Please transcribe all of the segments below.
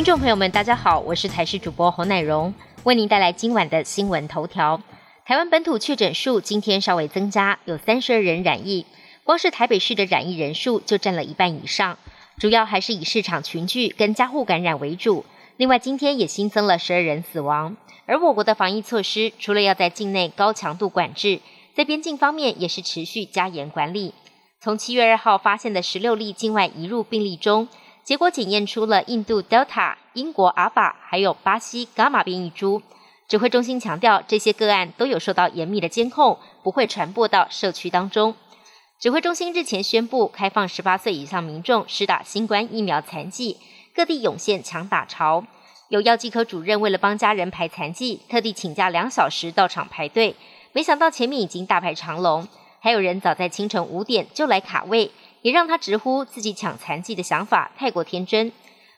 听众朋友们，大家好，我是台视主播侯乃荣，为您带来今晚的新闻头条。台湾本土确诊数今天稍微增加，有三十二人染疫，光是台北市的染疫人数就占了一半以上，主要还是以市场群聚跟家户感染为主。另外，今天也新增了十二人死亡。而我国的防疫措施，除了要在境内高强度管制，在边境方面也是持续加严管理。从七月二号发现的十六例境外移入病例中，结果检验出了印度 Delta、英国阿法，还有巴西伽马变异株。指挥中心强调，这些个案都有受到严密的监控，不会传播到社区当中。指挥中心日前宣布，开放十八岁以上民众施打新冠疫苗残剂，各地涌现抢打潮。有药剂科主任为了帮家人排残剂，特地请假两小时到场排队，没想到前面已经大排长龙，还有人早在清晨五点就来卡位。也让他直呼自己抢残疾的想法太过天真。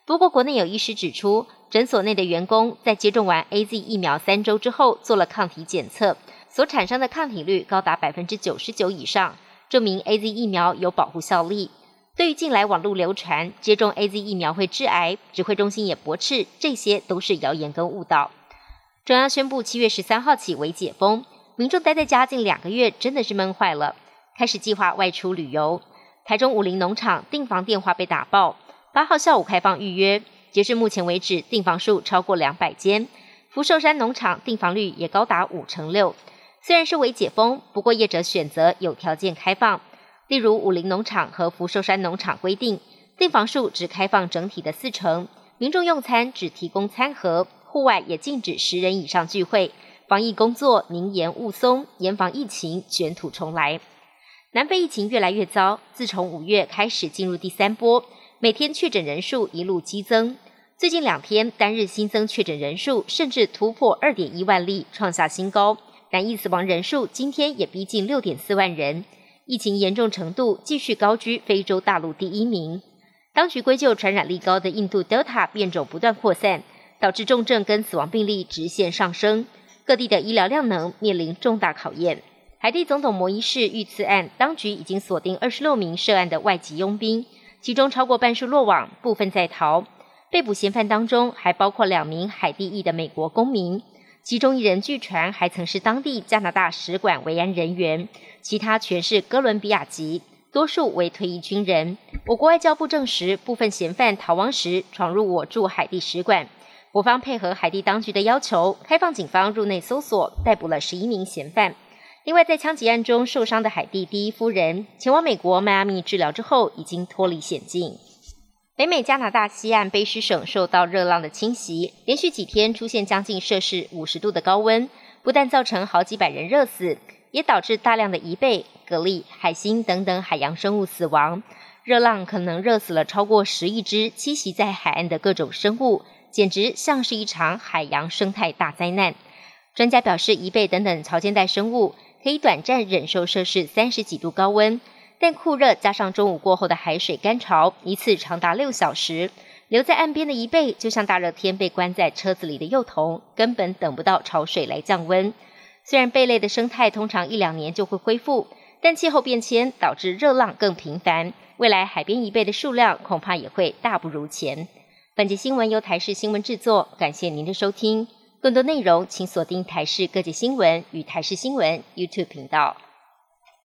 不过，国内有医师指出，诊所内的员工在接种完 A Z 疫苗三周之后做了抗体检测，所产生的抗体率高达百分之九十九以上，证明 A Z 疫苗有保护效力。对于近来网络流传接种 A Z 疫苗会致癌，指挥中心也驳斥这些都是谣言跟误导。中央宣布七月十三号起为解封，民众待在家近两个月，真的是闷坏了，开始计划外出旅游。台中武林农场订房电话被打爆，八号下午开放预约，截至目前为止订房数超过两百间。福寿山农场订房率也高达五成六。虽然是未解封，不过业者选择有条件开放，例如武林农场和福寿山农场规定，订房数只开放整体的四成，民众用餐只提供餐盒，户外也禁止十人以上聚会，防疫工作宁严勿松，严防疫情卷土重来。南非疫情越来越糟，自从五月开始进入第三波，每天确诊人数一路激增。最近两天单日新增确诊人数甚至突破二点一万例，创下新高。染疫死亡人数今天也逼近六点四万人，疫情严重程度继续高居非洲大陆第一名。当局归咎传染力高的印度 Delta 变种不断扩散，导致重症跟死亡病例直线上升，各地的医疗量能面临重大考验。海地总统摩伊士遇刺案，当局已经锁定二十六名涉案的外籍佣兵，其中超过半数落网，部分在逃。被捕嫌犯当中还包括两名海地裔的美国公民，其中一人据传还曾是当地加拿大使馆维安人员，其他全是哥伦比亚籍，多数为退役军人。我国外交部证实，部分嫌犯逃亡时闯入我驻海地使馆，我方配合海地当局的要求，开放警方入内搜索，逮捕了十一名嫌犯。另外，在枪击案中受伤的海地第一夫人前往美国迈阿密治疗之后，已经脱离险境。北美加拿大西岸卑诗省受到热浪的侵袭，连续几天出现将近摄氏五十度的高温，不但造成好几百人热死，也导致大量的贻贝、蛤蜊、海星等等海洋生物死亡。热浪可能热死了超过十亿只栖息在海岸的各种生物，简直像是一场海洋生态大灾难。专家表示，贻贝等等潮间带生物。可以短暂忍受摄氏三十几度高温，但酷热加上中午过后的海水干潮，一次长达六小时，留在岸边的贻贝就像大热天被关在车子里的幼童，根本等不到潮水来降温。虽然贝类的生态通常一两年就会恢复，但气候变迁导致热浪更频繁，未来海边贻贝的数量恐怕也会大不如前。本节新闻由台视新闻制作，感谢您的收听。更多内容，请锁定台视各界新闻与台视新闻 YouTube 频道。